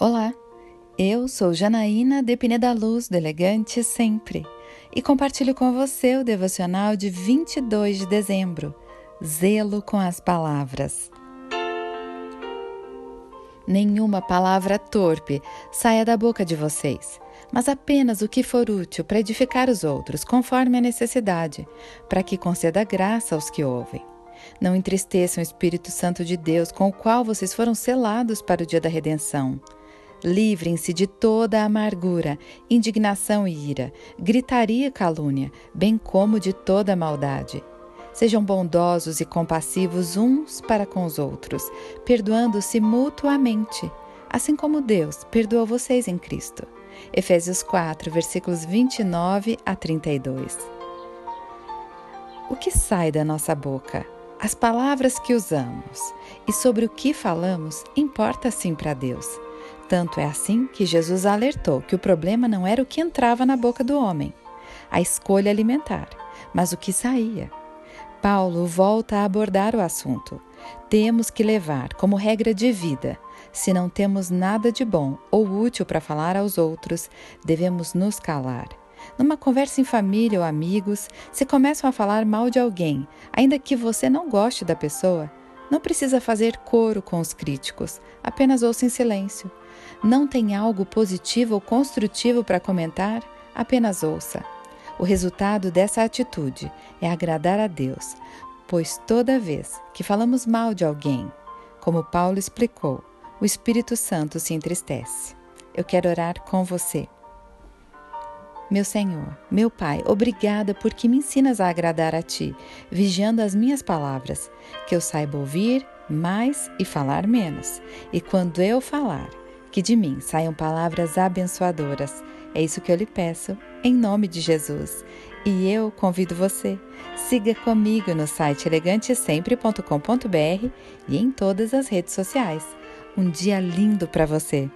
Olá, eu sou Janaína Depine da Luz, do Elegante Sempre, e compartilho com você o devocional de 22 de dezembro, Zelo com as Palavras. Nenhuma palavra torpe saia da boca de vocês, mas apenas o que for útil para edificar os outros, conforme a necessidade, para que conceda graça aos que ouvem. Não entristeçam o Espírito Santo de Deus, com o qual vocês foram selados para o dia da redenção. Livrem-se de toda amargura, indignação e ira, gritaria e calúnia, bem como de toda maldade. Sejam bondosos e compassivos uns para com os outros, perdoando-se mutuamente, assim como Deus perdoou vocês em Cristo. Efésios 4, versículos 29 a 32. O que sai da nossa boca? As palavras que usamos e sobre o que falamos importa sim para Deus. Tanto é assim que Jesus alertou que o problema não era o que entrava na boca do homem, a escolha alimentar, mas o que saía. Paulo volta a abordar o assunto. Temos que levar como regra de vida. Se não temos nada de bom ou útil para falar aos outros, devemos nos calar. Numa conversa em família ou amigos, se começam a falar mal de alguém, ainda que você não goste da pessoa, não precisa fazer coro com os críticos, apenas ouça em silêncio. Não tem algo positivo ou construtivo para comentar? Apenas ouça. O resultado dessa atitude é agradar a Deus, pois toda vez que falamos mal de alguém, como Paulo explicou, o Espírito Santo se entristece. Eu quero orar com você. Meu Senhor, meu Pai, obrigada porque me ensinas a agradar a Ti, vigiando as minhas palavras, que eu saiba ouvir mais e falar menos. E quando eu falar, que de mim saiam palavras abençoadoras. É isso que eu lhe peço, em nome de Jesus. E eu convido você, siga comigo no site elegantesempre.com.br e em todas as redes sociais. Um dia lindo para você!